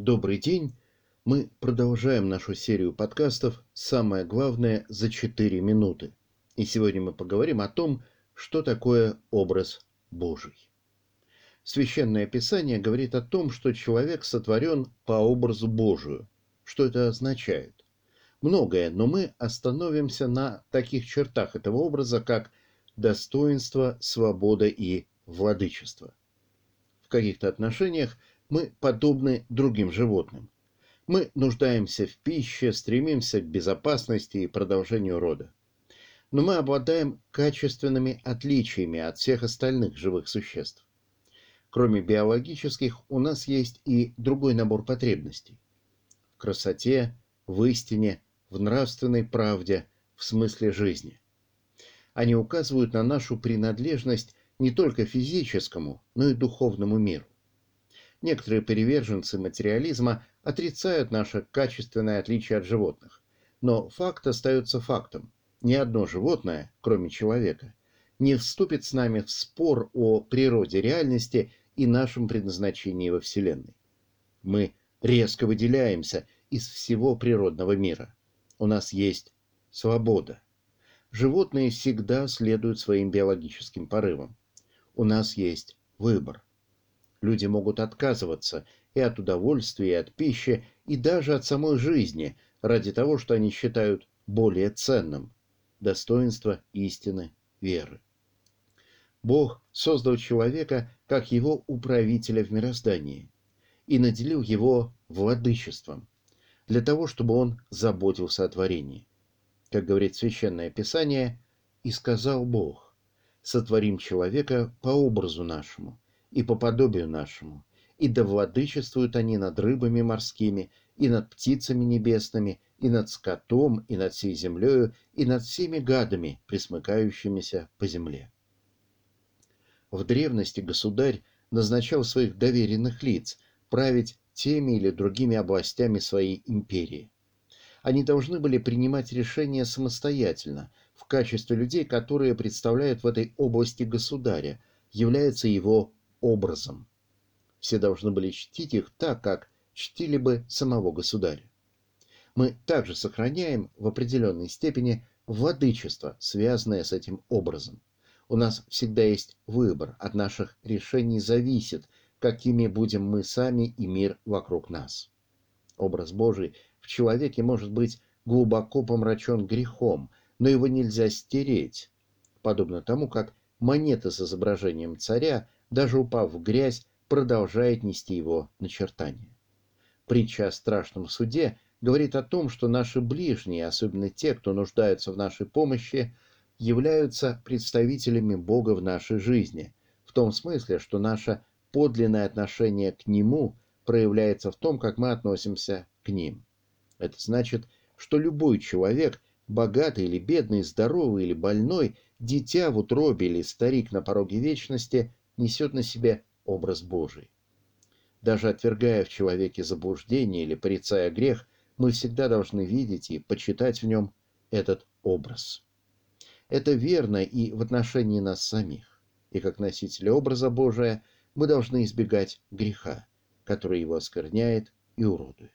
Добрый день! Мы продолжаем нашу серию подкастов «Самое главное за 4 минуты». И сегодня мы поговорим о том, что такое образ Божий. Священное Писание говорит о том, что человек сотворен по образу Божию. Что это означает? Многое, но мы остановимся на таких чертах этого образа, как достоинство, свобода и владычество. В каких-то отношениях мы подобны другим животным. Мы нуждаемся в пище, стремимся к безопасности и продолжению рода. Но мы обладаем качественными отличиями от всех остальных живых существ. Кроме биологических, у нас есть и другой набор потребностей. В красоте, в истине, в нравственной правде, в смысле жизни. Они указывают на нашу принадлежность не только физическому, но и духовному миру. Некоторые приверженцы материализма отрицают наше качественное отличие от животных. Но факт остается фактом. Ни одно животное, кроме человека, не вступит с нами в спор о природе реальности и нашем предназначении во Вселенной. Мы резко выделяемся из всего природного мира. У нас есть свобода. Животные всегда следуют своим биологическим порывам. У нас есть выбор. Люди могут отказываться и от удовольствия, и от пищи, и даже от самой жизни, ради того, что они считают более ценным – достоинства истины, веры. Бог создал человека как его управителя в мироздании и наделил его владычеством, для того, чтобы он заботился о творении. Как говорит Священное Писание, «И сказал Бог, сотворим человека по образу нашему, и по подобию нашему, и да владычествуют они над рыбами морскими, и над птицами небесными, и над скотом, и над всей землею, и над всеми гадами, присмыкающимися по земле. В древности государь назначал своих доверенных лиц править теми или другими областями своей империи. Они должны были принимать решения самостоятельно, в качестве людей, которые представляют в этой области государя, являются его образом. Все должны были чтить их так, как чтили бы самого государя. Мы также сохраняем в определенной степени владычество, связанное с этим образом. У нас всегда есть выбор, от наших решений зависит, какими будем мы сами и мир вокруг нас. Образ Божий в человеке может быть глубоко помрачен грехом, но его нельзя стереть, подобно тому, как монета с изображением царя даже упав в грязь, продолжает нести его начертания. Притча о страшном суде говорит о том, что наши ближние, особенно те, кто нуждаются в нашей помощи, являются представителями Бога в нашей жизни, в том смысле, что наше подлинное отношение к Нему проявляется в том, как мы относимся к Ним. Это значит, что любой человек, богатый или бедный, здоровый или больной, дитя в утробе или старик на пороге вечности, несет на себе образ Божий. Даже отвергая в человеке заблуждение или порицая грех, мы всегда должны видеть и почитать в нем этот образ. Это верно и в отношении нас самих. И как носители образа Божия мы должны избегать греха, который его оскверняет и уродует.